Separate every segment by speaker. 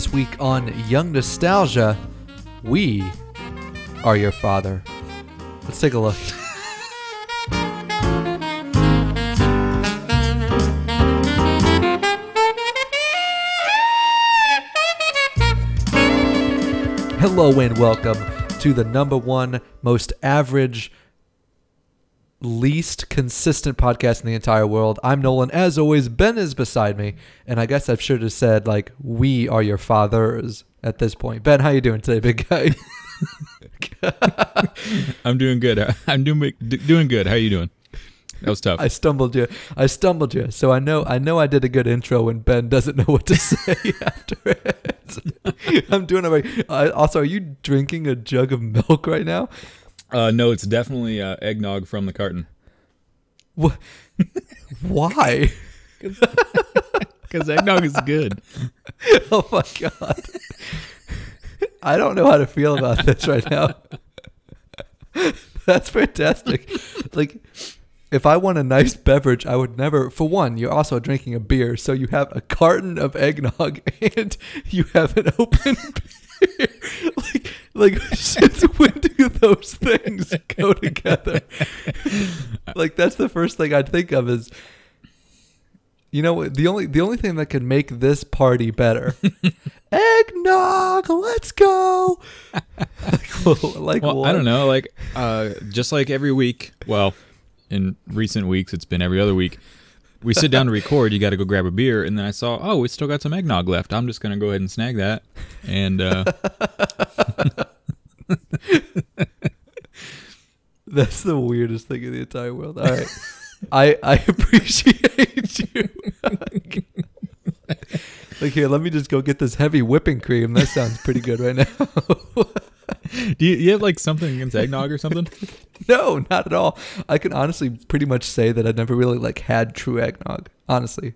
Speaker 1: This week on Young Nostalgia, we are your father. Let's take a look. Hello and welcome to the number one most average, least consistent podcast in the entire world. I'm Nolan. As always, Ben is beside me, and I guess I should have said like we are your fathers at this point. Ben, how you doing today, big guy?
Speaker 2: I'm doing good. I'm doing doing good. How you doing? That was tough.
Speaker 1: I stumbled you. I stumbled you. So I know I know I did a good intro when Ben doesn't know what to say after it. I'm doing it right. Uh, also, are you drinking a jug of milk right now?
Speaker 2: Uh, no, it's definitely uh, eggnog from the carton.
Speaker 1: Wh- Why?
Speaker 2: Because eggnog is good.
Speaker 1: oh my god. I don't know how to feel about this right now. That's fantastic. Like if I want a nice beverage, I would never for one, you're also drinking a beer, so you have a carton of eggnog and you have an open beer. Like like since when do those things go together? like that's the first thing I'd think of is you know the only the only thing that can make this party better eggnog let's go like, well, like
Speaker 2: Well, I don't know. Like, uh, just like every week. Well, in recent weeks, it's been every other week. We sit down to record. You got to go grab a beer, and then I saw, oh, we still got some eggnog left. I'm just gonna go ahead and snag that. And uh,
Speaker 1: that's the weirdest thing in the entire world all right i i appreciate you like here let me just go get this heavy whipping cream that sounds pretty good right now
Speaker 2: do you, you have like something against eggnog or something?
Speaker 1: no not at all i can honestly pretty much say that i've never really like had true eggnog honestly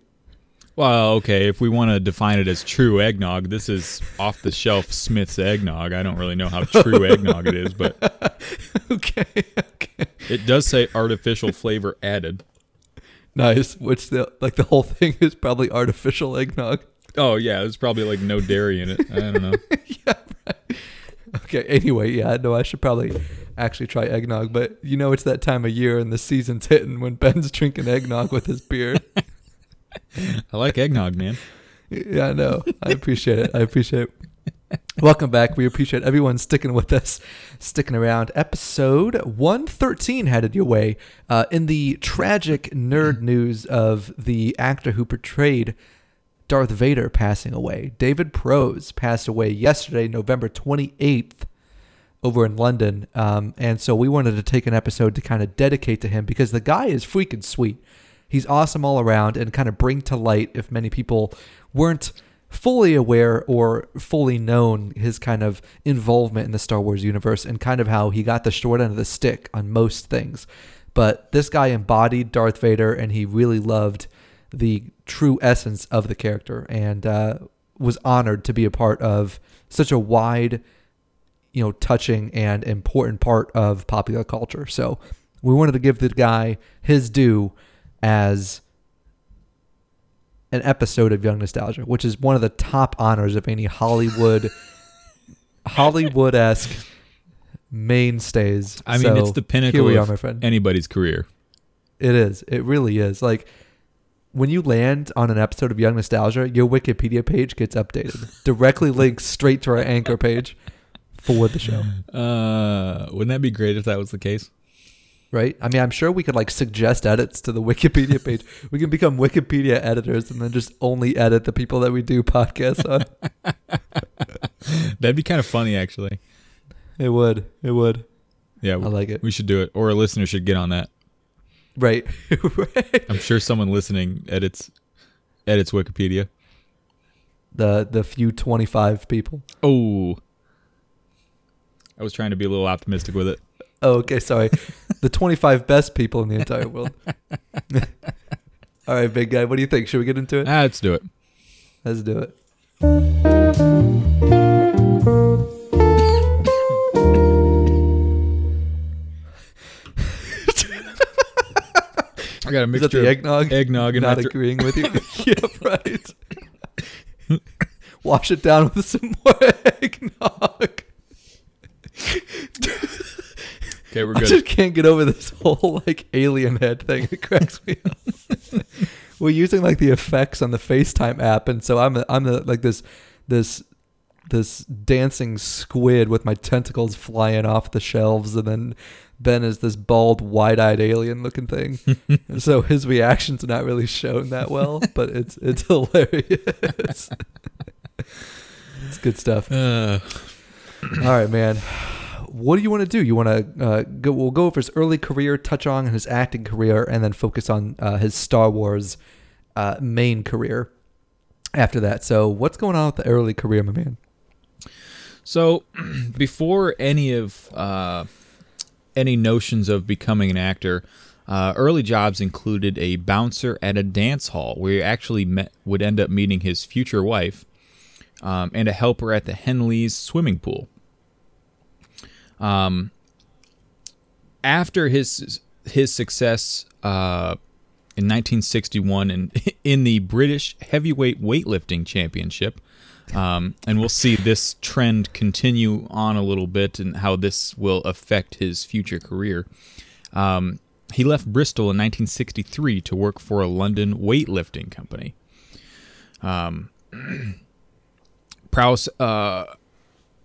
Speaker 2: Well, okay. If we want to define it as true eggnog, this is off the shelf Smith's eggnog. I don't really know how true eggnog it is, but
Speaker 1: okay okay
Speaker 2: it does say artificial flavor added.
Speaker 1: Nice. Which the like the whole thing is probably artificial eggnog.
Speaker 2: Oh yeah, there's probably like no dairy in it. I don't know.
Speaker 1: yeah. Okay. Anyway, yeah. No, I should probably actually try eggnog, but you know it's that time of year and the season's hitting when Ben's drinking eggnog with his beer.
Speaker 2: I like eggnog, man.
Speaker 1: yeah, I know. I appreciate it. I appreciate it. Welcome back. We appreciate everyone sticking with us, sticking around. Episode 113 headed your way. Uh, in the tragic nerd news of the actor who portrayed Darth Vader passing away, David Prose passed away yesterday, November 28th, over in London. Um, and so we wanted to take an episode to kind of dedicate to him because the guy is freaking sweet. He's awesome all around and kind of bring to light if many people weren't fully aware or fully known his kind of involvement in the Star Wars universe and kind of how he got the short end of the stick on most things. But this guy embodied Darth Vader and he really loved the true essence of the character and uh, was honored to be a part of such a wide, you know, touching and important part of popular culture. So we wanted to give the guy his due as an episode of Young Nostalgia, which is one of the top honors of any Hollywood Hollywood esque mainstays.
Speaker 2: I mean,
Speaker 1: So,
Speaker 2: it's the pinnacle
Speaker 1: Here we
Speaker 2: of
Speaker 1: are, my friend.
Speaker 2: anybody's career.
Speaker 1: It is. It really is. Like when you land on an episode of Young Nostalgia, your Wikipedia page gets updated. Directly links straight to our anchor page for the show.
Speaker 2: Uh, wouldn't that be great if that was the case?
Speaker 1: Right? I mean, I'm sure we could like suggest edits to the Wikipedia page. We can become Wikipedia editors and then just only edit the people that we do podcasts on.
Speaker 2: That'd be kind of funny, actually.
Speaker 1: It would. It would.
Speaker 2: Yeah,
Speaker 1: I like it.
Speaker 2: we should do it, or a listener should get on that.
Speaker 1: Right. right.
Speaker 2: I'm sure someone listening edits edits Wikipedia.
Speaker 1: The the few 25 people.
Speaker 2: Oh, I was trying to be a little optimistic with it.
Speaker 1: Oh, okay, sorry. the 25 best people in the entire world. All right, big guy, what do you think? Should we get into it?
Speaker 2: Ah, let's do it.
Speaker 1: Let's do it.
Speaker 2: Got a
Speaker 1: Is that
Speaker 2: mixture
Speaker 1: the
Speaker 2: of
Speaker 1: eggnog?
Speaker 2: eggnog and
Speaker 1: Not
Speaker 2: my
Speaker 1: agreeing with you. yeah, right. wash it down with some more eggnog.
Speaker 2: Okay, we're
Speaker 1: I
Speaker 2: good.
Speaker 1: just can't get over this whole like alien head thing. It cracks me up. We're using like the effects on the FaceTime app, and so I'm I'm a, like this this this dancing squid with my tentacles flying off the shelves, and then Ben is this bald, wide-eyed alien looking thing. so his reactions not really shown that well, but it's it's hilarious. it's good stuff.
Speaker 2: Uh,
Speaker 1: All right, man. What do you want to do? You want to uh, go? We'll go over his early career, touch on his acting career, and then focus on uh, his Star Wars uh, main career after that. So, what's going on with the early career, my man?
Speaker 2: So, before any of uh, any notions of becoming an actor, uh, early jobs included a bouncer at a dance hall, where he actually met would end up meeting his future wife, um, and a helper at the Henleys swimming pool. Um, after his his success uh, in 1961 in in the British heavyweight weightlifting championship, um, and we'll see this trend continue on a little bit and how this will affect his future career. Um, he left Bristol in 1963 to work for a London weightlifting company. Um, Prowse uh,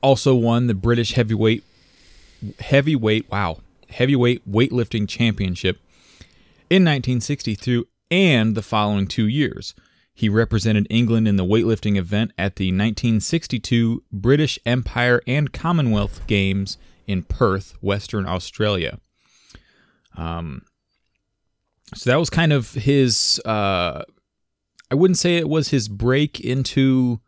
Speaker 2: also won the British heavyweight heavyweight wow heavyweight weightlifting championship in 1963 and the following two years. He represented England in the weightlifting event at the 1962 British Empire and Commonwealth Games in Perth, Western Australia. Um, so that was kind of his. Uh, I wouldn't say it was his break into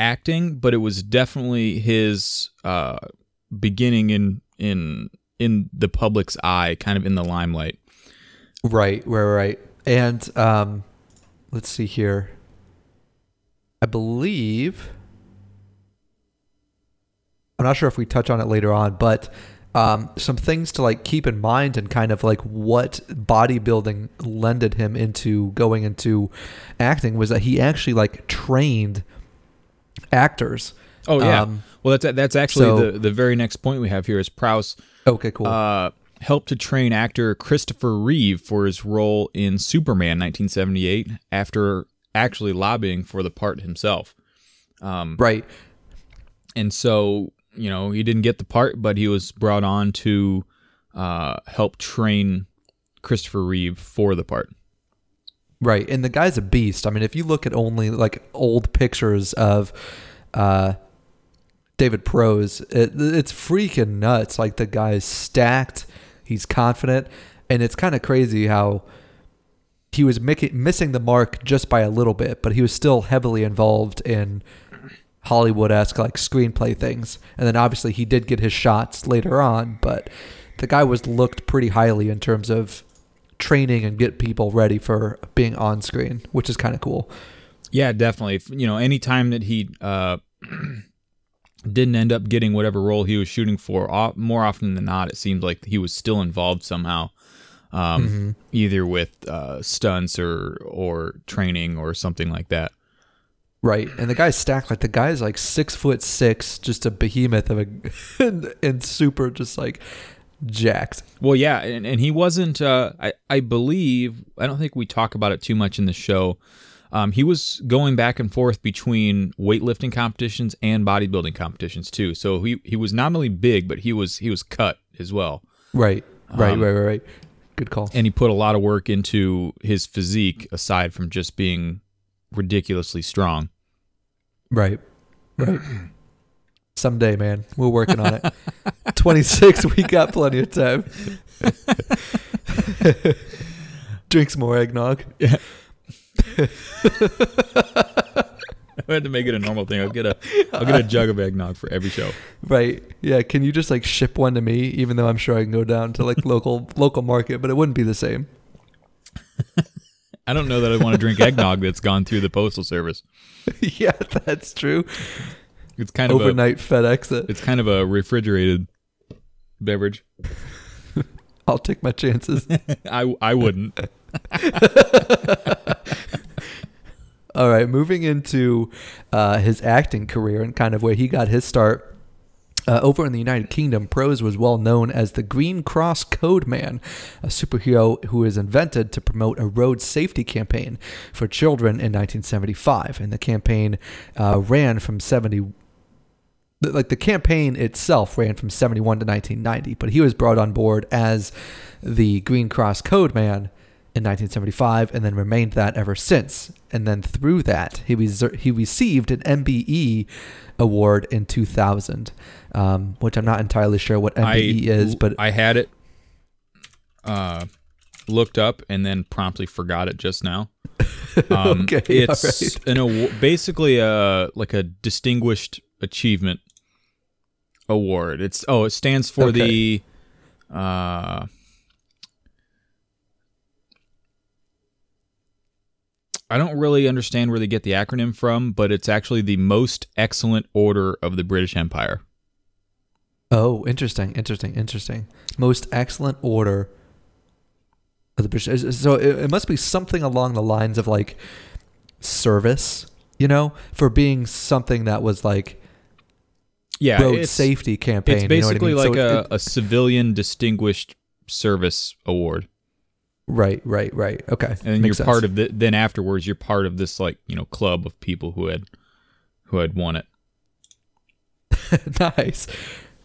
Speaker 2: acting, but it was definitely his uh, beginning in in in the public's eye, kind of in the limelight.
Speaker 1: Right, right, right. And um, let's see here. I believe I'm not sure if we touch on it later on, but um, some things to like keep in mind and kind of like what bodybuilding lended him into going into acting was that he actually like trained actors.
Speaker 2: Oh yeah.
Speaker 1: Um,
Speaker 2: well, that's that's actually
Speaker 1: so-
Speaker 2: the the very next point we have here is Prowse
Speaker 1: Okay, cool.
Speaker 2: uh, helped to train actor Christopher Reeve for his role in Superman 1978 after actually lobbying for the part himself. Um,
Speaker 1: right.
Speaker 2: and so you know he didn't get the part, but he was brought on to uh, help train Christopher Reeve for the part.
Speaker 1: Right. And the guy's a beast. I mean, if you look at only like old pictures of uh, David Prose, it, it's freaking nuts. Like the guy's stacked, he's confident, and it's kind of crazy how he was missing the mark just by a little bit, but he was still heavily involved in Hollywood esque like screenplay things. And then obviously he did get his shots later on, but the guy was looked pretty highly in terms of training and get people ready for being on screen, which is kind of cool.
Speaker 2: Yeah, definitely. You know, anytime that he uh, didn't end up getting whatever role he was shooting for, more often than not, it seemed like he was still involved somehow, um, either with uh, stunts or or training or something like that.
Speaker 1: Right. And the guy's stacked like the guy's like six foot six, just a behemoth of a and, and super just like jacked.
Speaker 2: Well, yeah, and, and he wasn't. Uh, I I believe I don't think we talk about it too much in the show. Um, he was going back and forth between weightlifting competitions and bodybuilding competitions too. So he he was not only big, but he was he was cut as well.
Speaker 1: Right. Right,
Speaker 2: Um,
Speaker 1: right, right, right. Good call.
Speaker 2: and he put a lot of work into his physique aside from just being ridiculously strong.
Speaker 1: Right. Right. Someday, man. We're working on it. 26, we got plenty of time. Drinks more eggnog.
Speaker 2: I had to make it a normal thing. I'll get a I'll get a jug of eggnog for every show.
Speaker 1: Right. Yeah. Can you just like ship one to me, even though I'm sure I can go down to like local local market, but it wouldn't be the same.
Speaker 2: I don't know that I want to drink eggnog that's gone through the postal service.
Speaker 1: yeah, that's true.
Speaker 2: It's kind of a,
Speaker 1: Overnight FedEx it.
Speaker 2: it's kind of a refrigerated beverage.
Speaker 1: I'll take my chances.
Speaker 2: I I wouldn't.
Speaker 1: All right, moving into uh, his acting career and kind of where he got his start. Uh, over in the United Kingdom, Prose was well known as the Green Cross Code Man, a superhero who was invented to promote a road safety campaign for children in 1975. And the campaign uh, ran from 70. Like the campaign itself ran from 71 to 1990, but he was brought on board as the Green Cross Code Man in 1975 and then remained that ever since. And then through that, he, was, he received an MBE award in 2000, um, which I'm not entirely sure what MBE
Speaker 2: I,
Speaker 1: is, but
Speaker 2: I had it uh, looked up and then promptly forgot it just now. Um,
Speaker 1: Okay,
Speaker 2: it's
Speaker 1: alright.
Speaker 2: an award, basically a like a distinguished achievement award. It's oh, it stands for the uh, I don't really understand where they get the acronym from, but it's actually the most excellent order of the British Empire.
Speaker 1: oh, interesting, interesting, interesting. Most excellent order of the British. So it, it must be something along the lines of like service, you know, for being something that was like
Speaker 2: Yeah,
Speaker 1: road
Speaker 2: it's,
Speaker 1: safety campaign.
Speaker 2: It's
Speaker 1: you know I
Speaker 2: basically
Speaker 1: mean?
Speaker 2: like
Speaker 1: So
Speaker 2: a,
Speaker 1: it-
Speaker 2: a civilian distinguished service award,
Speaker 1: right, right, right. Okay,
Speaker 2: and then
Speaker 1: Makes
Speaker 2: you're
Speaker 1: sense.
Speaker 2: part of the. Then afterwards, you're part of this like you know club of people who had who had won it.
Speaker 1: nice.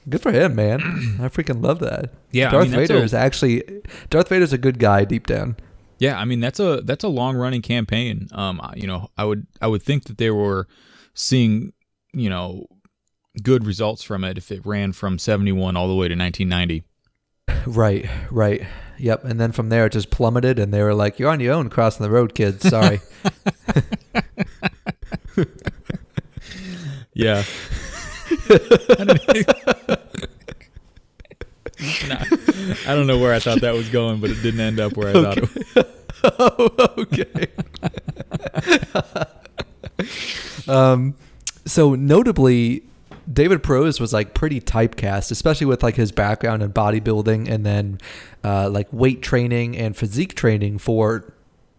Speaker 1: Good for him, man. I freaking love that.
Speaker 2: Yeah, I
Speaker 1: Darth
Speaker 2: mean,
Speaker 1: Vader
Speaker 2: a-
Speaker 1: is actually Darth Vader's a good guy deep down.
Speaker 2: Yeah, I mean that's a that's a long running campaign. Um, you know, I would I would think that they were seeing you know good results from it if it ran from 71 all the way to 1990.
Speaker 1: Right, right. Yep. And then from there it just plummeted and they were like, You're on your own crossing the road, kids. Sorry.
Speaker 2: Yeah. Nah, I don't know where I thought that was going, but it didn't end up where I thought it would.
Speaker 1: oh, okay. um, so notably, David Prose was like pretty typecast, especially with like his background in bodybuilding and then uh, like weight training and physique training for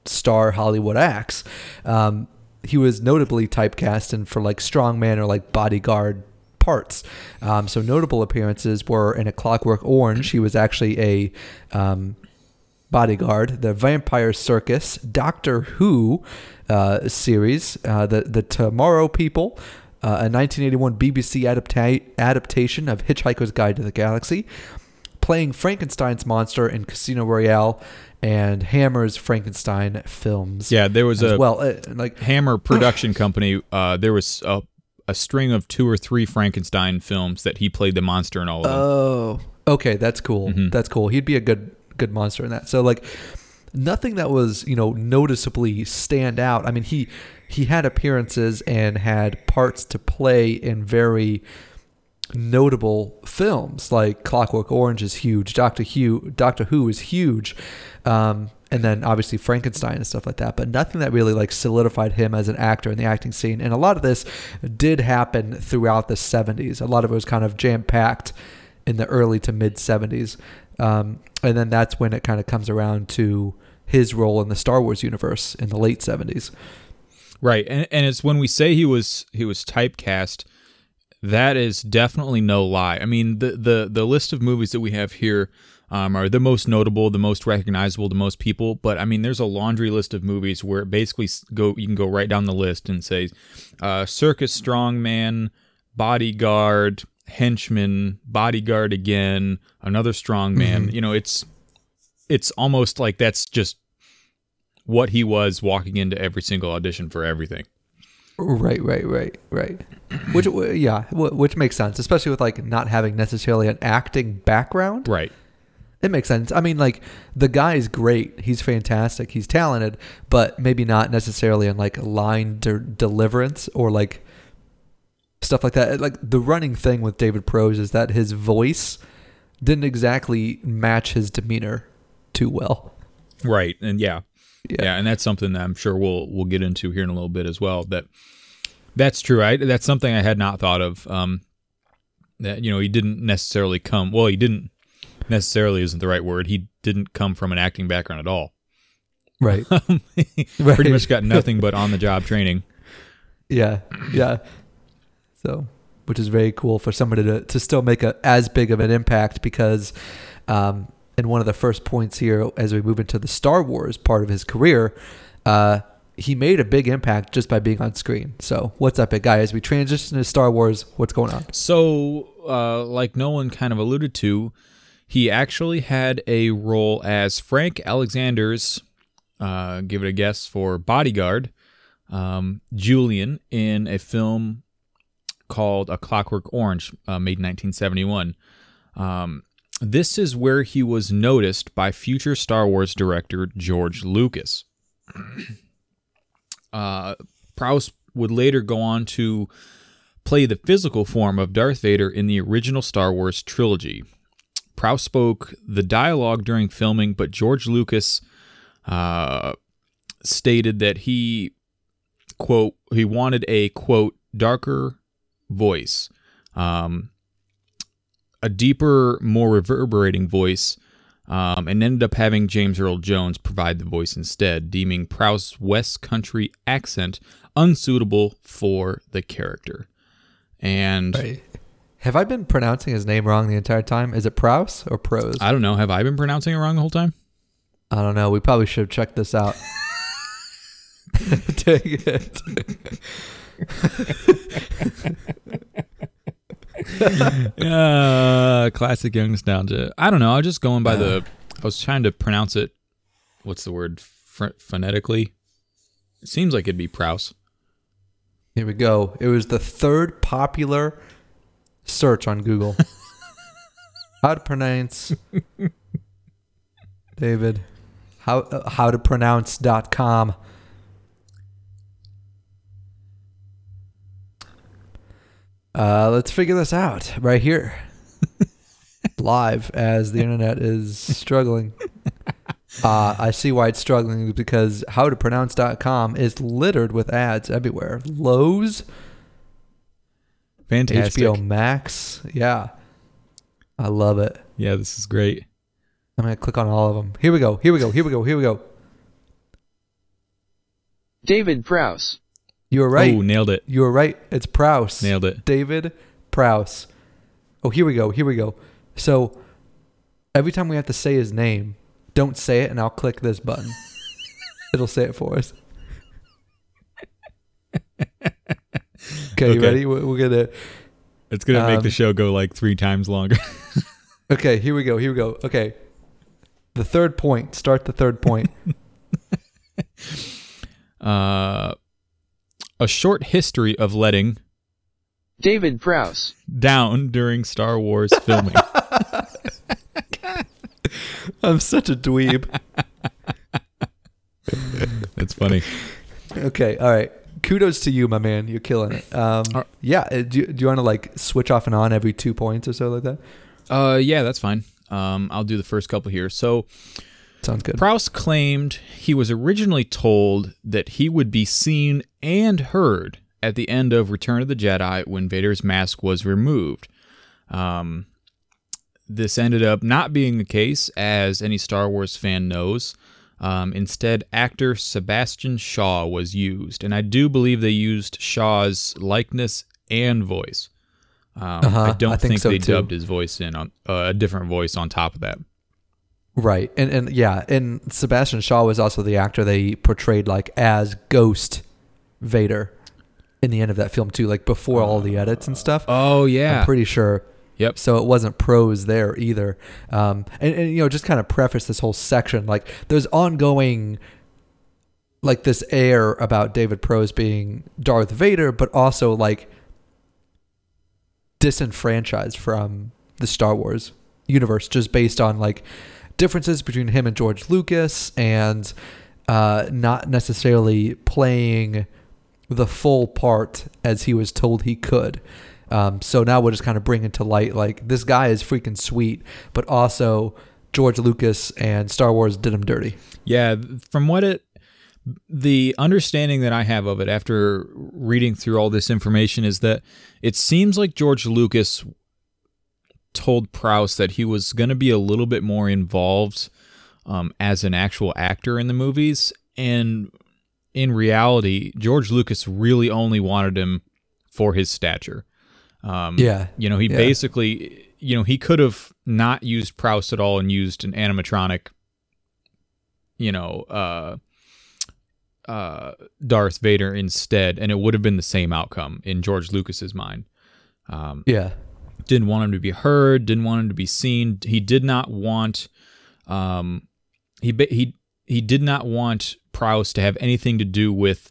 Speaker 1: star Hollywood acts. Um, he was notably typecast and for like strongman or like bodyguard parts. Um, so notable appearances were in A Clockwork Orange. He was actually a um, bodyguard, the Vampire Circus, Doctor Who uh, series, uh, the the Tomorrow People, uh, a 1981 BBC adapta- adaptation of Hitchhiker's Guide to the Galaxy, playing Frankenstein's monster in Casino Royale, and Hammer's Frankenstein films.
Speaker 2: Yeah, there was
Speaker 1: as
Speaker 2: a
Speaker 1: well, uh, like
Speaker 2: Hammer production company. Uh, there was a, a string of two or three Frankenstein films that he played the monster in all of them.
Speaker 1: Oh, okay, that's cool.
Speaker 2: Mhm.
Speaker 1: That's cool. He'd be a good good monster in that. So like nothing that was, you know, noticeably stand out. I mean, he he had appearances and had parts to play in very notable films like Clockwork Orange is huge, Doctor Who Doctor Who is huge. Um and then obviously Frankenstein and stuff like that, but nothing that really like solidified him as an actor in the acting scene. And a lot of this did happen throughout the 70s. A lot of it was kind of jam packed in the early to mid 70s. Um, and then that's when it kind of comes around to his role in the Star Wars universe in the late 70s.
Speaker 2: Right, and and it's when we say he was he was typecast, that is definitely no lie. I mean, the the the list of movies that we have here um, are the most notable, the most recognizable to most people. But I mean, there's a laundry list of movies where it basically go you can go right down the list and say, uh, circus strongman, bodyguard, henchman, bodyguard again, another strongman. You know, it's it's almost like that's just what he was walking into every single audition for everything.
Speaker 1: Right, right, right, right. Which, yeah, which makes sense, especially with like not having necessarily an acting background.
Speaker 2: Right.
Speaker 1: It makes sense. I mean, like the guy's great. He's fantastic. He's talented, but maybe not necessarily in like line de- deliverance or like stuff like that. Like the running thing with David Prose is that his voice didn't exactly match his demeanor too well.
Speaker 2: Right. And yeah.
Speaker 1: Yeah.
Speaker 2: yeah. and that's something that I'm sure we'll we'll get into here in a little bit as well. That that's true. I that's something I had not thought of. Um that you know, he didn't necessarily come well, he didn't necessarily isn't the right word. He didn't come from an acting background at all.
Speaker 1: Right.
Speaker 2: Pretty
Speaker 1: Right.
Speaker 2: much got nothing but on the job training.
Speaker 1: Yeah, yeah. So, which is very cool for somebody to, to still make a as big of an impact because, um, in one of the first points here, as we move into the Star Wars part of his career, uh, he made a big impact just by being on screen. So, what's up, big guy? As we transition to Star Wars, what's going on?
Speaker 2: So, uh, like Nolan kind of alluded to, he actually had a role as Frank Alexander's, uh, give it a guess, for bodyguard, um, Julian, in a film called A Clockwork Orange, uh, made in 1971. Um, this is where he was noticed by future Star Wars director George Lucas. uh, Prowse would later go on to play the physical form of Darth Vader in the original Star Wars trilogy. Prowse spoke the dialogue during filming, but George Lucas uh, stated that he quote he wanted a quote darker voice, um, a deeper, more reverberating voice, um, and ended up having James Earl Jones provide the voice instead, deeming Prowse's West Country accent unsuitable for the character. And
Speaker 1: Have I been pronouncing his name wrong the entire time? Is it Prowse or Prose?
Speaker 2: I don't know. Have I been pronouncing it wrong the whole time?
Speaker 1: I don't know. We probably should have checked this out. Dang it.
Speaker 2: uh, classic young nostalgia. I don't know. I was just going by the. I was trying to pronounce it. What's the word? Ph- phonetically. It seems like it'd be Prouse.
Speaker 1: Here we go. It was the third popular search on Google. how to pronounce David. How uh, how to pronounce dot com. Uh, let's figure this out right here. Live as the internet is struggling. Uh, I see why it's struggling because howtopronounce.com is littered with ads everywhere. Lowe's,
Speaker 2: Fantastic.
Speaker 1: HBO Max. Yeah. I love it.
Speaker 2: Yeah, this is great.
Speaker 1: I'm going to click on all of them. Here we go. Here we go. Here we go. Here we go.
Speaker 3: David Prowse.
Speaker 1: You were right.
Speaker 2: Oh, nailed it.
Speaker 1: You were right. It's Prouse.
Speaker 2: Nailed it.
Speaker 1: David Prouse. Oh, here we go. Here we go. So every time we have to say his name, don't say it and I'll click this button. It'll say it for us. Okay, you ready? We're, we're gonna.
Speaker 2: It's gonna make
Speaker 1: Um,
Speaker 2: the show go like three times longer.
Speaker 1: Okay, here we go. Here we go. Okay, the third point. Start the third point.
Speaker 2: uh, a short history of letting
Speaker 3: David Prowse.
Speaker 2: down during Star Wars filming.
Speaker 1: I'm such a dweeb.
Speaker 2: That's funny.
Speaker 1: Okay, all right. Kudos to you, my man. You're killing it. Um,
Speaker 2: All right.
Speaker 1: yeah. uh, Do you, do you want to like switch off and on every two points or so like that?
Speaker 2: Uh, yeah, that's fine. Um, I'll do the first couple here. So,
Speaker 1: Sounds good.
Speaker 2: Prowse claimed he was originally told that he would be seen and heard at the end of Return of the Jedi when Vader's mask was removed. Um, this ended up not being the case, as any Star Wars fan knows. Um, instead, actor Sebastian Shaw was used, and I do believe they used Shaw's likeness and voice. Um,
Speaker 1: Uh-huh,
Speaker 2: I don't
Speaker 1: I think
Speaker 2: think,
Speaker 1: so
Speaker 2: they
Speaker 1: too.
Speaker 2: dubbed his voice in on uh, a different voice on top of that.
Speaker 1: Right. And and yeah, and Sebastian Shaw was also the actor they portrayed like as Ghost Vader in the end of that film too, like before all the edits and stuff.
Speaker 2: Oh yeah,
Speaker 1: I'm pretty sure.
Speaker 2: Yep.
Speaker 1: So it wasn't prose there either. Um, and, and you know, just kind of preface this whole section. Like, there's ongoing, like this air about David Prose being Darth Vader, but also like disenfranchised from the Star Wars universe, just based on like differences between him and George Lucas, and uh, not necessarily playing the full part as he was told he could. Um, so now we'll just kind of bring into light like this guy is freaking sweet, but also George Lucas and Star Wars did him dirty.
Speaker 2: Yeah, from what it the understanding that I have of it after reading through all this information is that it seems like George Lucas told Prowse that he was going to be a little bit more involved um, as an actual actor in the movies. And in reality, George Lucas really only wanted him for his stature. Um,
Speaker 1: Yeah.
Speaker 2: You know, he
Speaker 1: Yeah.
Speaker 2: basically, you know, he could have not used Prowse at all and used an animatronic, you know, uh, uh, Darth Vader instead, and it would have been the same outcome in George Lucas's mind. Um,
Speaker 1: Yeah.
Speaker 2: Didn't want him to be heard, didn't want him to be seen. He did not want, um, he he he did not want Prowse to have anything to do with,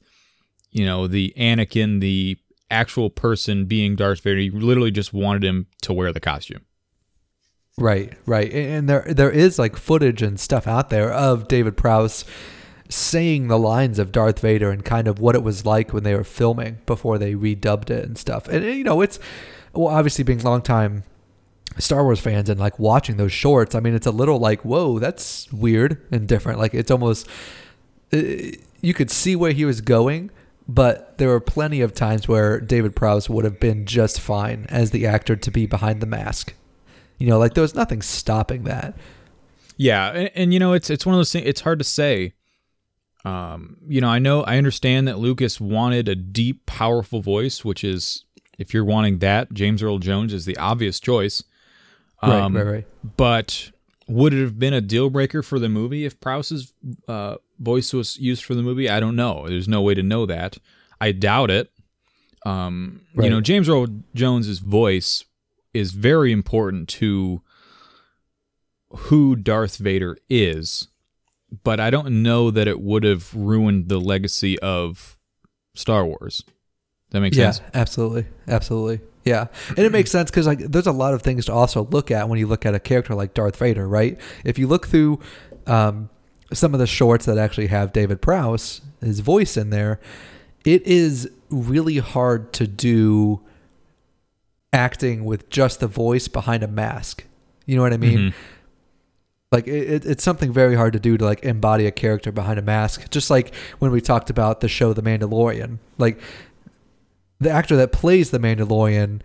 Speaker 2: you know, the Anakin, the actual person being Darth Vader. He literally just wanted him to wear the costume.
Speaker 1: Right, right. And and there there is like footage and stuff out there of David Prowse saying the lines of Darth Vader and kind of what it was like when they were filming before they redubbed it and stuff. And you know, it's well obviously being longtime Star Wars fans and like watching those shorts, I mean it's a little like, whoa, that's weird and different. Like it's almost you could see where he was going, but there were plenty of times where David Prowse would have been just fine as the actor to be behind the mask. You know, like there was nothing stopping that.
Speaker 2: Yeah, and, and you know, it's it's one of those things. It's hard to say. Um, you know, I know I understand that Lucas wanted a deep, powerful voice, which is if you're wanting that, James Earl Jones is the obvious choice. Um,
Speaker 1: right, right, right.
Speaker 2: But would it have been a deal breaker for the movie if Prowse's uh, voice was used for the movie? I don't know. There's no way to know that. I doubt it. Um, You know, James Earl Jones's voice is very important to who Darth Vader is, but I don't know that it would have ruined the legacy of Star Wars. That makes
Speaker 1: Yeah,
Speaker 2: sense.
Speaker 1: Yeah, absolutely, absolutely. Yeah, and it makes sense because like there's a lot of things to also look at when you look at a character like Darth Vader, right? If you look through um, some of the shorts that actually have David Prowse, his voice in there, it is really hard to do acting with just the voice behind a mask. You know what I mean?
Speaker 2: Mhm.
Speaker 1: Like it- it's something very hard to do to like embody a character behind a mask. Just like when we talked about the show The Mandalorian, like the actor that plays the Mandalorian,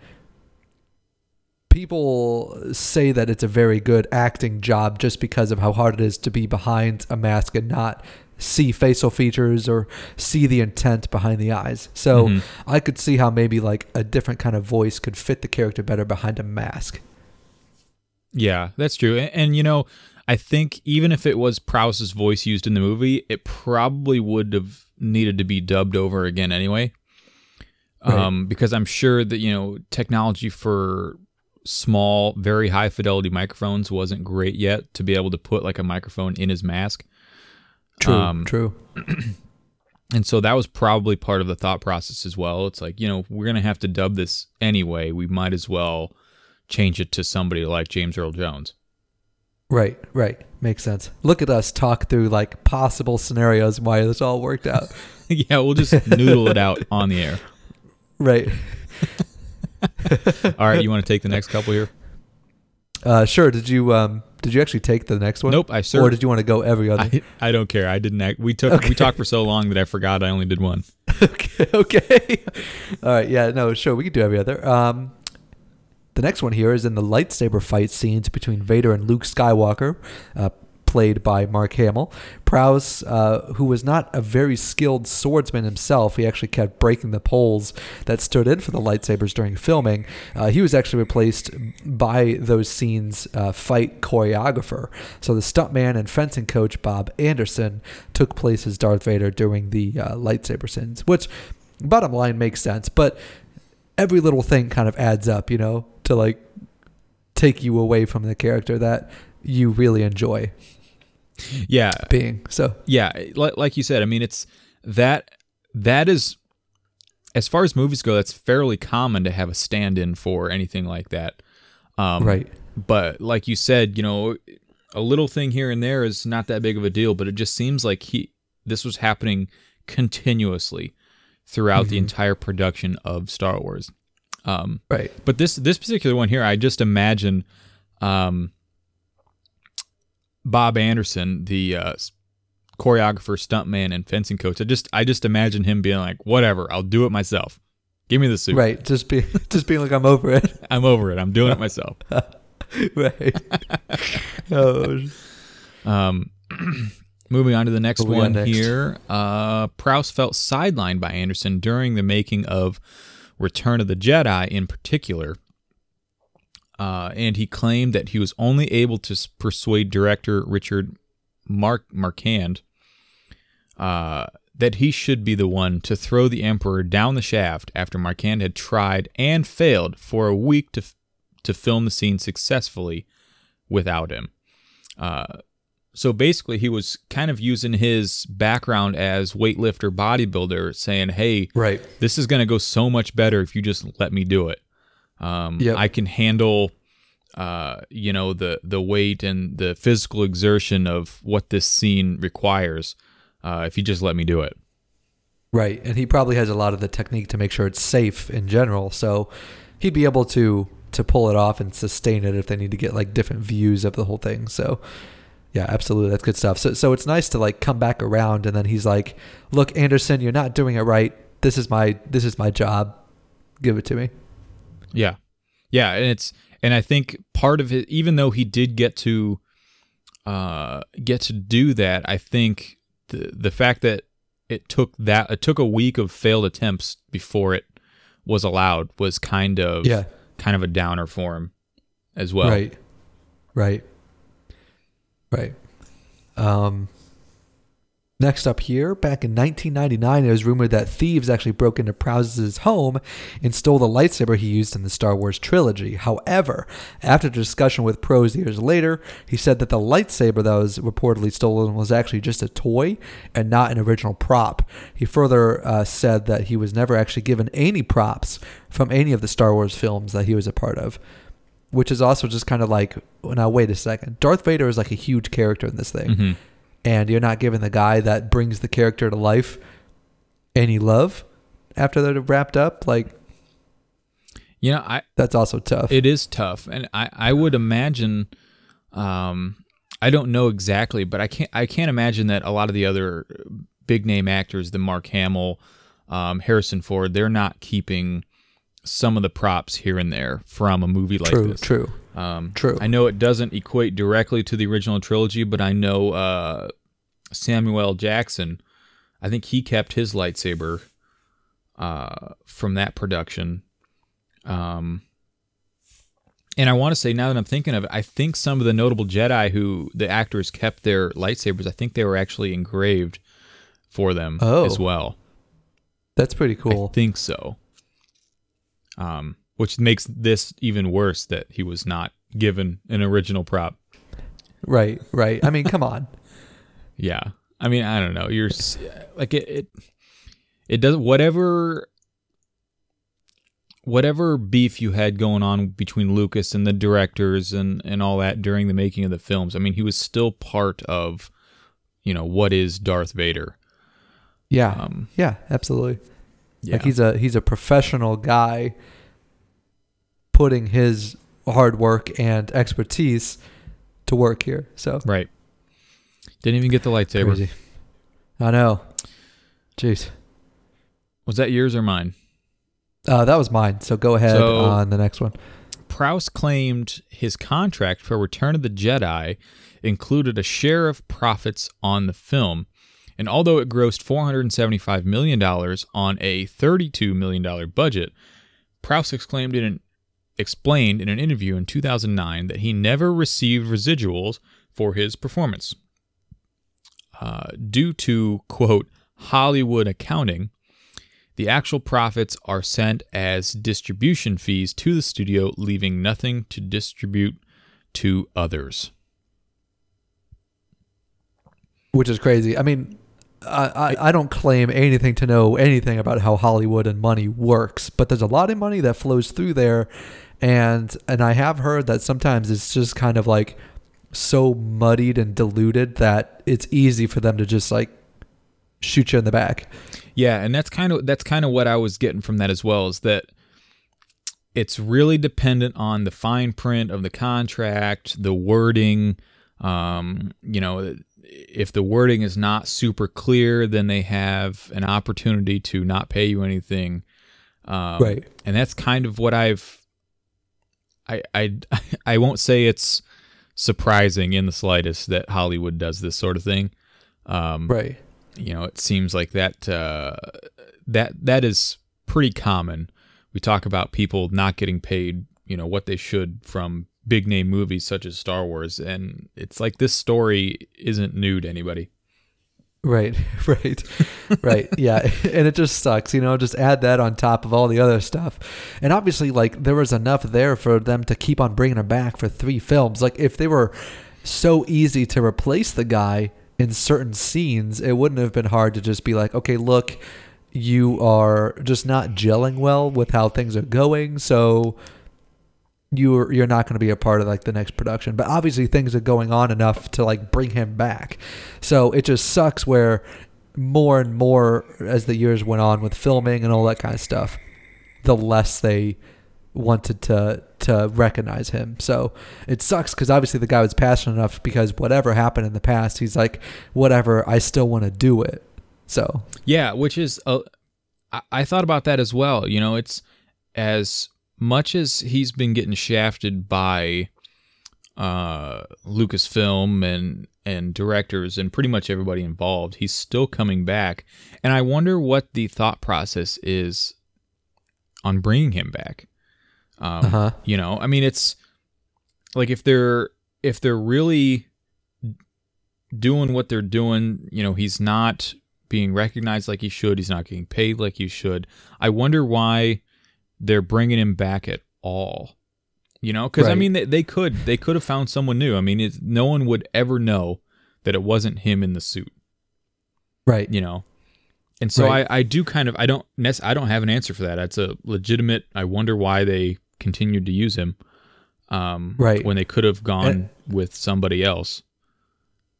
Speaker 1: people say that it's a very good acting job just because of how hard it is to be behind a mask and not see facial features or see the intent behind the eyes. So
Speaker 2: Mhm.
Speaker 1: I could see how maybe like a different kind of voice could fit the character better behind a mask.
Speaker 2: Yeah, that's true. And, and you know, I think even if it was Prowse's voice used in the movie, it probably would have needed to be dubbed over again anyway.
Speaker 1: Right.
Speaker 2: Um, because I'm sure that you know technology for small, very high fidelity microphones wasn't great yet to be able to put like a microphone in his mask.
Speaker 1: True,
Speaker 2: Um,
Speaker 1: true.
Speaker 2: And so that was probably part of the thought process as well. It's like, you know, we're going to have to dub this anyway. We might as well change it to somebody like James Earl Jones.
Speaker 1: Right, right. Makes sense. Look at us talk through like possible scenarios why this all worked out.
Speaker 2: yeah, we'll just noodle it out on the air.
Speaker 1: Right.
Speaker 2: All right, you want to take the next couple here?
Speaker 1: Uh, sure. Did you um did you actually take the next one?
Speaker 2: Nope, I
Speaker 1: Or did you want to go every other?
Speaker 2: I, I don't care. I didn't act. We took
Speaker 1: Okay.
Speaker 2: we talked for so long that I forgot I only did one.
Speaker 1: okay. Okay. All right. Yeah. No. Sure. We could do every other. Um, the next one here is in the lightsaber fight scenes between Vader and Luke Skywalker, uh, played by Mark Hamill. Prowse, uh, who was not a very skilled swordsman himself, he actually kept breaking the poles that stood in for the lightsabers during filming. Uh, he was actually replaced by those scenes' uh, fight choreographer. So the stuntman and fencing coach Bob Anderson took place as Darth Vader during the uh, lightsaber scenes, which, bottom line, makes sense. But every little thing kind of adds up, you know, to like take you away from the character that you really enjoy
Speaker 2: Yeah,
Speaker 1: being. So
Speaker 2: yeah. Like, like you said, I mean, it's that that is as far as movies go. That's fairly common to have a stand-in for anything like that. Um,
Speaker 1: right,
Speaker 2: But like you said, you know, a little thing here and there is not that big of a deal. But it just seems like he this was happening continuously throughout the
Speaker 1: Mhm.
Speaker 2: entire production of Star Wars. Um,
Speaker 1: right,
Speaker 2: But this this particular one here, I just imagine um, Bob Anderson, the uh, choreographer, stuntman, and fencing coach. I just I just imagine him being like, "Whatever, I'll do it myself. Give me the suit.
Speaker 1: right. Just be just being like I'm over it.
Speaker 2: I'm over it. I'm doing it myself."
Speaker 1: right. oh,
Speaker 2: Um, moving on to the next
Speaker 1: What we got
Speaker 2: one
Speaker 1: next?
Speaker 2: here. Uh, Prowse felt sidelined by Anderson during the making of Return of the Jedi, in particular. Uh, and he claimed that he was only able to persuade director Richard Mark Marquand uh, that he should be the one to throw the Emperor down the shaft after Marquand had tried and failed for a week to f- to film the scene successfully without him. Uh, so basically, he was kind of using his background as weightlifter bodybuilder, saying, "Hey,
Speaker 1: Right.
Speaker 2: this is going to go so much better if you just let me do it. Um,
Speaker 1: Yep.
Speaker 2: I can handle, uh, you know, the the weight and the physical exertion of what this scene requires. Uh, if you just let me do it.
Speaker 1: Right. And he probably has a lot of the technique to make sure it's safe in general. So he'd be able to to pull it off and sustain it if they need to get like different views of the whole thing. So yeah, absolutely. That's good stuff. So so it's nice to like come back around and then he's like, "Look, Anderson, you're not doing it right. This is my this is my job. Give it to me."
Speaker 2: Yeah, yeah, and it's and I think part of it, even though he did get to uh, get to do that, I think the the fact that it took that it took a week of failed attempts before it was allowed was kind of
Speaker 1: Yeah.
Speaker 2: kind of a downer for him as well.
Speaker 1: Right. Right. Right. Um, next up here, back in 1999, it was rumored that thieves actually broke into Prowse's home and stole the lightsaber he used in the Star Wars trilogy. However, after discussion with Prowse years later, he said that the lightsaber that was reportedly stolen was actually just a toy and not an original prop. He further uh, said that he was never actually given any props from any of the Star Wars films that he was a part of which is also just kind of like now wait a second darth vader is like a huge character in this thing
Speaker 2: hmm
Speaker 1: and you're not giving the guy that brings the character to life any love after they're wrapped up like
Speaker 2: You know, I
Speaker 1: that's also tough.
Speaker 2: It is tough, and I I would imagine, um, I don't know exactly, but I can't I can't imagine that a lot of the other big name actors, the Mark Hamill, um, Harrison Ford, they're not keeping some of the props here and there from a movie like
Speaker 1: true
Speaker 2: this.
Speaker 1: true
Speaker 2: Um,
Speaker 1: True.
Speaker 2: I know it doesn't equate directly to the original trilogy, but I know uh, Samuel Jackson. I think he kept his lightsaber uh, from that production. Um, and I want to say now that I'm thinking of it, I think some of the notable Jedi who the actors kept their lightsabers. I think they were actually engraved for them
Speaker 1: Oh.
Speaker 2: as well.
Speaker 1: that's pretty cool
Speaker 2: I think so. Um, which makes this even worse that he was not given an original prop.
Speaker 1: right right i mean come on
Speaker 2: Yeah, I mean, I don't know. You're like it. It, it does whatever. Whatever beef you had going on between Lucas and the directors and and all that during the making of the films, I mean, he was still part of, you know, what is Darth Vader.
Speaker 1: yeah
Speaker 2: Um,
Speaker 1: yeah absolutely
Speaker 2: yeah,
Speaker 1: like he's a he's a professional guy putting his hard work and expertise to work here so
Speaker 2: right. Didn't even get the lightsaber.
Speaker 1: Crazy. I know. Jeez.
Speaker 2: Was that yours or mine?
Speaker 1: Uh, that was mine. So go ahead
Speaker 2: So-
Speaker 1: on the next one.
Speaker 2: Prowse claimed his contract for Return of the Jedi included a share of profits on the film. And although it grossed $475 million on a $32 million budget, Prowse exclaimed in an, explained in an interview in 2009 that he never received residuals for his performance. Uh, due to, quote, Hollywood accounting, the actual profits are sent as distribution fees to the studio, leaving nothing to distribute to others.
Speaker 1: Which is crazy. I mean, I, I, I don't claim anything to know anything about how Hollywood and money works, but there's a lot of money that flows through there. And and I have heard that sometimes it's just kind of like so muddied and diluted that it's easy for them to just like shoot you in the back.
Speaker 2: Yeah, and that's kind of that's kind of what I was getting from that as well is that it's really dependent on the fine print of the contract, the wording. Um, you know, if the wording is not super clear, then they have an opportunity to not pay you anything. Um,
Speaker 1: Right.
Speaker 2: and that's kind of what I've. I I I won't say it's surprising in the slightest that Hollywood does this sort of thing. Um,
Speaker 1: Right.
Speaker 2: you know, it seems like that uh, that that is pretty common. We talk about people not getting paid, you know, what they should from big name movies such as Star Wars, and it's like this story isn't new to anybody.
Speaker 1: Right, right, right. Yeah, and it just sucks, you know. Just add that on top of all the other stuff, and obviously, like there was enough there for them to keep on bringing him back for three films. Like if they were so easy to replace the guy in certain scenes, it wouldn't have been hard to just be like, okay, look, you are just not gelling well with how things are going, so you're you're not going to be a part of like the next production. But obviously things are going on enough to like bring him back. So it just sucks where more and more as the years went on with filming and all that kind of stuff the less they wanted to to recognize him. So it sucks because obviously the guy was passionate enough because whatever happened in the past he's like whatever i still want to do it. So
Speaker 2: Yeah, which is I, I thought about that as well. You know, it's as much as he's been getting shafted by uh, Lucasfilm and and directors and pretty much everybody involved, he's still coming back, and I wonder what the thought process is on bringing him back. Um,
Speaker 1: uh-huh
Speaker 2: you know, I mean, it's like if they're if they're really doing what they're doing, you know, he's not being recognized like he should. He's not getting paid like he should. I wonder why they're bringing him back at all. You know, because I mean, they, they could they could have found someone new. I mean, it's, no one would ever know that it wasn't him in the suit.
Speaker 1: right
Speaker 2: You know, and so
Speaker 1: Right.
Speaker 2: I I do kind of I don't I don't have an answer for that. That's a legitimate. I wonder why they continued to use him. Um,
Speaker 1: Right.
Speaker 2: when they could have gone
Speaker 1: And-
Speaker 2: with somebody else.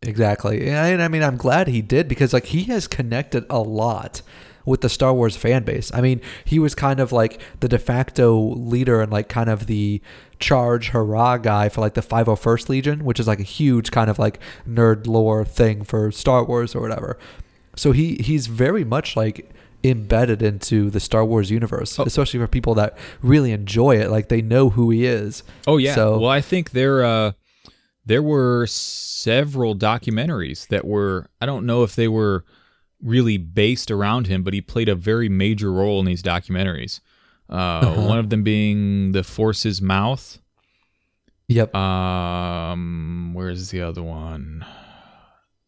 Speaker 1: Exactly. And I mean, I'm glad he did because like he has connected a lot with the Star Wars fan base. I mean, he was kind of like the de facto leader and like kind of the charge hurrah guy for like the 501st Legion, which is like a huge kind of like nerd lore thing for Star Wars or whatever. So he he's very much like embedded into the Star Wars universe,
Speaker 2: Oh.
Speaker 1: especially for people that really enjoy it. Like they know who he is.
Speaker 2: Oh yeah.
Speaker 1: So-
Speaker 2: well, I think there uh there were several documentaries that were I don't know if they were really based around him, but he played a very major role in these documentaries. Uh,
Speaker 1: Uh-huh.
Speaker 2: One of them being The Force's Mouth.
Speaker 1: Yep.
Speaker 2: Um, where's the other one?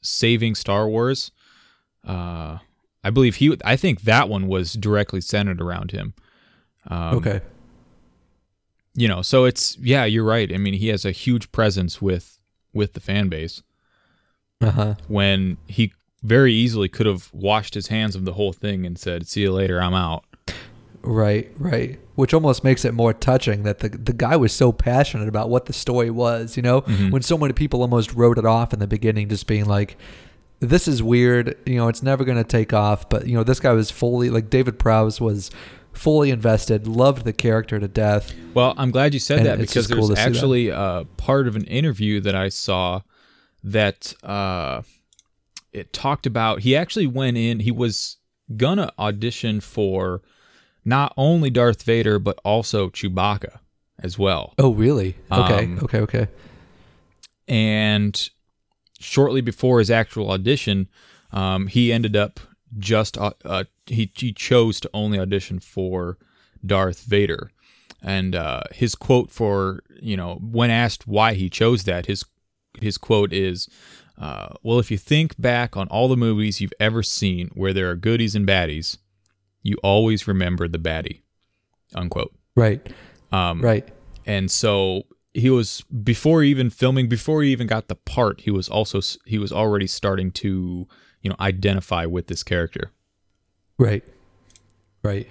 Speaker 2: Saving Star Wars. Uh, I believe he. I think that one was directly centered around him. Um,
Speaker 1: okay.
Speaker 2: you know so it's yeah you're right i mean he has a huge presence with with the fan base
Speaker 1: Uh huh.
Speaker 2: when he very easily could have washed his hands of the whole thing and said see you later i'm out
Speaker 1: Right, right. Which almost makes it more touching that the the guy was so passionate about what the story was, you know?
Speaker 2: Mhm.
Speaker 1: When so many people almost wrote it off in the beginning just being like this is weird, you know, it's never going to take off, but you know, this guy was fully like David Prowse was fully invested, loved the character to death.
Speaker 2: well i'm glad you said
Speaker 1: And
Speaker 2: that because
Speaker 1: cool
Speaker 2: there's actually uh, part of an interview that i saw that uh, it talked about he actually went in he was gonna audition for not only darth vader but also chewbacca as well
Speaker 1: Oh, really? Okay.
Speaker 2: Um,
Speaker 1: okay, okay.
Speaker 2: and shortly before his actual audition, um, he ended up just uh, uh, he he chose to only audition for Darth Vader, and uh, his quote for you know when asked why he chose that his his quote is. Uh, well, if you think back on all the movies you've ever seen where there are goodies and baddies, you always remember the baddie. Unquote.
Speaker 1: Right.
Speaker 2: Um,
Speaker 1: Right.
Speaker 2: and so he was before even filming before he even got the part he was also he was already starting to you know identify with this character
Speaker 1: Right. Right.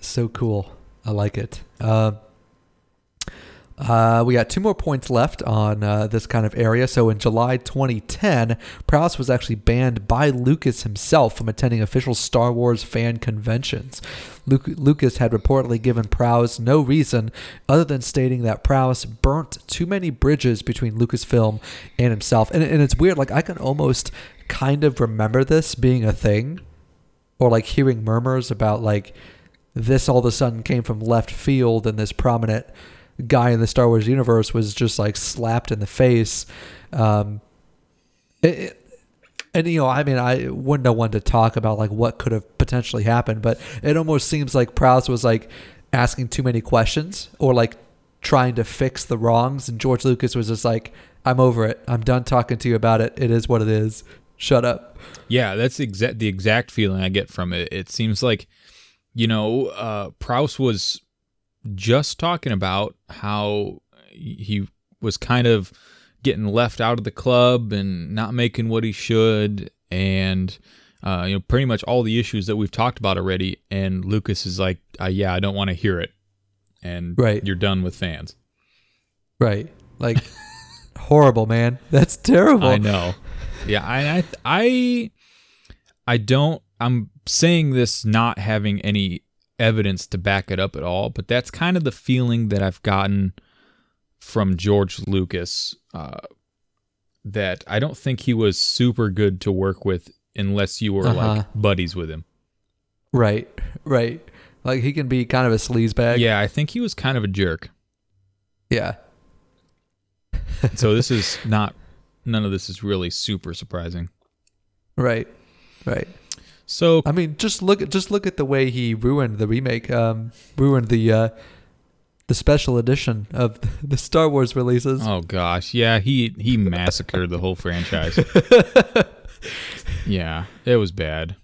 Speaker 1: So cool. I like it. Uh, uh, we got two more points left on uh, this kind of area. So in July 2010, Prowse was actually banned by Lucas himself from attending official Star Wars fan conventions. Luke, Lucas had reportedly given Prowse no reason other than stating that Prowse burnt too many bridges between Lucasfilm and himself. And, and it's weird. Like I can almost kind of remember this being a thing or like hearing murmurs about like this all of a sudden came from left field and this prominent guy in the Star Wars universe was just like slapped in the face. Um, it, it- and you know, I mean, I wouldn't know when to talk about like what could have potentially happened, but it almost seems like Prowse was like asking too many questions or like trying to fix the wrongs, and George Lucas was just like, "I'm over it. I'm done talking to you about it. It is what it is. Shut up."
Speaker 2: Yeah, that's exact the exact feeling I get from it. It seems like, you know, uh, Prowse was just talking about how he was kind of getting left out of the club and not making what he should, and uh, you know, pretty much all the issues that we've talked about already. And Lucas is like, uh, "Yeah, I don't want to hear it," and
Speaker 1: Right.
Speaker 2: you're done with fans.
Speaker 1: Right? Like, horrible, man. That's terrible.
Speaker 2: I know. Yeah, I, I, I, I don't. I'm saying this not having any evidence to back it up at all, but that's kind of the feeling that I've gotten from George Lucas. Uh, that I don't think he was super good to work with unless you were
Speaker 1: Uh-huh.
Speaker 2: like buddies with him.
Speaker 1: Right, right. Like he can be kind of a sleazebag.
Speaker 2: Yeah, I think he was kind of a jerk.
Speaker 1: yeah,
Speaker 2: So this is not. None of this is really super surprising.
Speaker 1: right, right.
Speaker 2: So
Speaker 1: I mean, just look at just look at the way he ruined the remake, um, ruined the uh, the special edition of the Star Wars releases.
Speaker 2: Oh gosh, yeah, he he massacred the whole franchise. yeah, it was bad.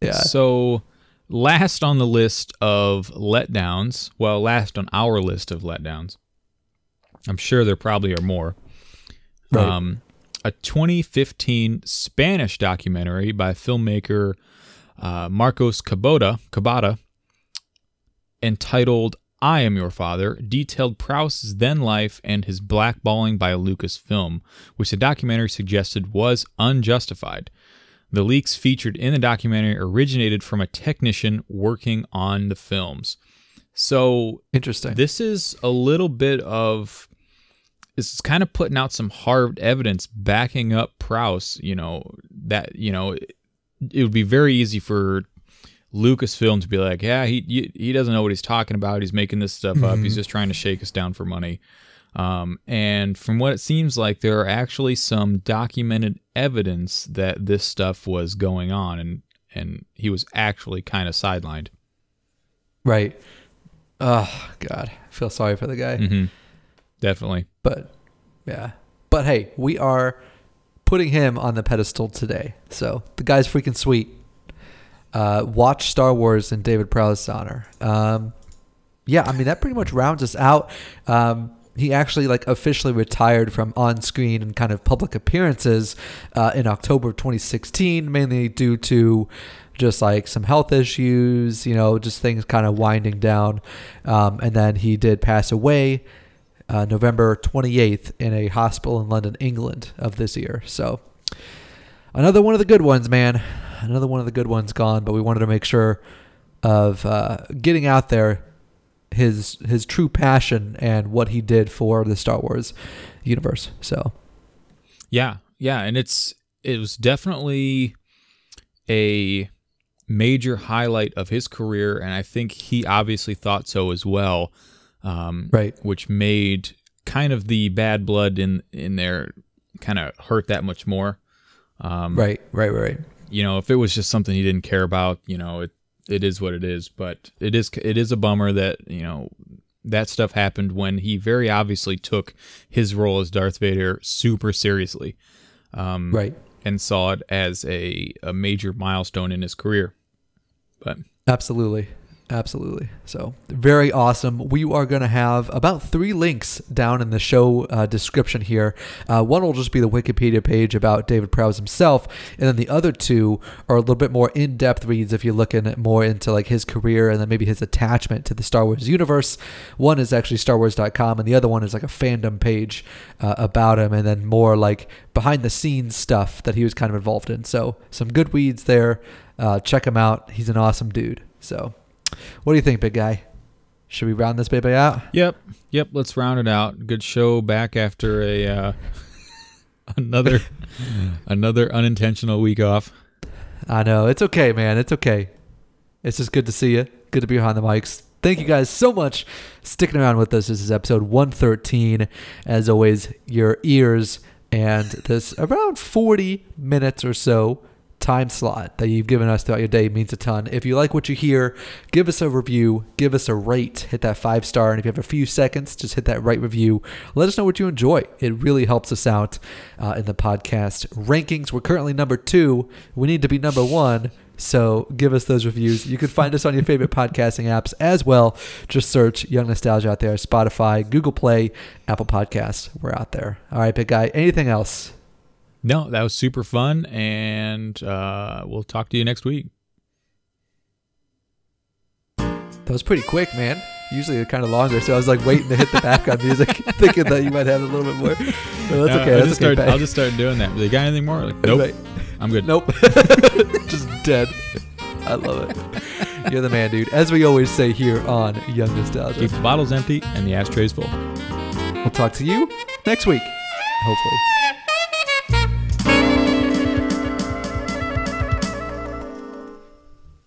Speaker 1: yeah,
Speaker 2: So, last on the list of letdowns, well, last on our list of letdowns. I'm sure there probably are more.
Speaker 1: Right.
Speaker 2: Um, a 2015 Spanish documentary by filmmaker uh, Marcos Cabota, Cabada entitled I Am Your Father detailed Prowse's then life and his blackballing by Lucasfilm, which the documentary suggested was unjustified. The leaks featured in the documentary originated from a technician working on the films. So
Speaker 1: interesting.
Speaker 2: this is a little bit of is kind of putting out some hard evidence backing up Prowse, you know, that you know it, it would be very easy for Lucasfilm to be like, yeah, he he- he doesn't know what he's talking about. He's making this stuff up. He's just trying to shake us down for money. Um, and from what it seems like, there are actually some documented evidence that this stuff was going on, and and he was actually kind of sidelined.
Speaker 1: right. Oh God, I feel sorry for the guy.
Speaker 2: hmm Definitely.
Speaker 1: But yeah, but hey, we are putting him on the pedestal today. So the guy's freaking sweet. Uh, watch Star Wars in David Prowse's honor. Um, yeah, I mean that pretty much rounds us out. Um, he actually like officially retired from on-screen and kind of public appearances uh, in October of 2016, mainly due to just like some health issues, you know, just things kind of winding down. Um, and then he did pass away uh, November 28th in a hospital in London, England of this year. So another one of the good ones, man. Another one of the good ones gone, but we wanted to make sure of uh, getting out there his his true passion and what he did for the Star Wars universe. So
Speaker 2: Yeah, yeah, and it's it was definitely a major highlight of his career, and I think he obviously thought so as well. Um,
Speaker 1: right,
Speaker 2: which made kind of the bad blood in in there kind of hurt that much more. Um,
Speaker 1: right, right, right.
Speaker 2: You know, if it was just something he didn't care about, you know, it it is what it is. But it is it is a bummer that you know that stuff happened when he very obviously took his role as Darth Vader super seriously. Um,
Speaker 1: Right.
Speaker 2: and saw it as a, a major milestone in his career. But
Speaker 1: Absolutely. Absolutely. So, very awesome. We are going to have about three links down in the show uh, description here. Uh, one will just be the Wikipedia page about David Prowse himself, and then the other two are a little bit more in depth reads if you're looking more into like his career and then maybe his attachment to the Star Wars universe. One is actually StarWars.com, and the other one is like a fandom page uh, about him, and then more like behind the scenes stuff that he was kind of involved in. So, some good weeds there. Uh, check him out. He's an awesome dude. So, what do you think, big guy? Should we round this baby out?
Speaker 2: Yep, yep. Let's round it out. Good show back after a uh, another another unintentional week off.
Speaker 1: I know it's okay, man. It's okay. It's just good to see you. Good to be behind the mics. thank you guys so much sticking around with us. This is episode 113. As always, your ears and this around 40 minutes or so time slot that you've given us throughout your day means a ton. If you like what you hear, give us a review, give us a rate, hit that five star, and if you have a few seconds, just hit that right review. Let us know what you enjoy. It really helps us out uh, in the podcast rankings. We're currently number two. We need to be number one. So give us those reviews. You can find us on your favorite podcasting apps as well. Just search Young Nostalgia out there, Spotify, Google Play, Apple Podcasts. We're out there. All right, big guy. Anything else?
Speaker 2: No, that was super fun, and uh, we'll talk to you next week.
Speaker 1: That was pretty quick, man. Usually they're kind of longer, so I was like waiting to hit the background music, thinking that you might have a little bit more. But that's okay.
Speaker 2: I'll,
Speaker 1: That's
Speaker 2: just
Speaker 1: okay.
Speaker 2: start. I'll just start doing that. They got anything more? Like, nope,
Speaker 1: Right.
Speaker 2: I'm good.
Speaker 1: Nope. just dead. I love it. You're the man, dude. As we always say here on Young Nostalgia.
Speaker 2: Keep the bottles empty and the ashtrays full.
Speaker 1: We'll talk to you next week, hopefully.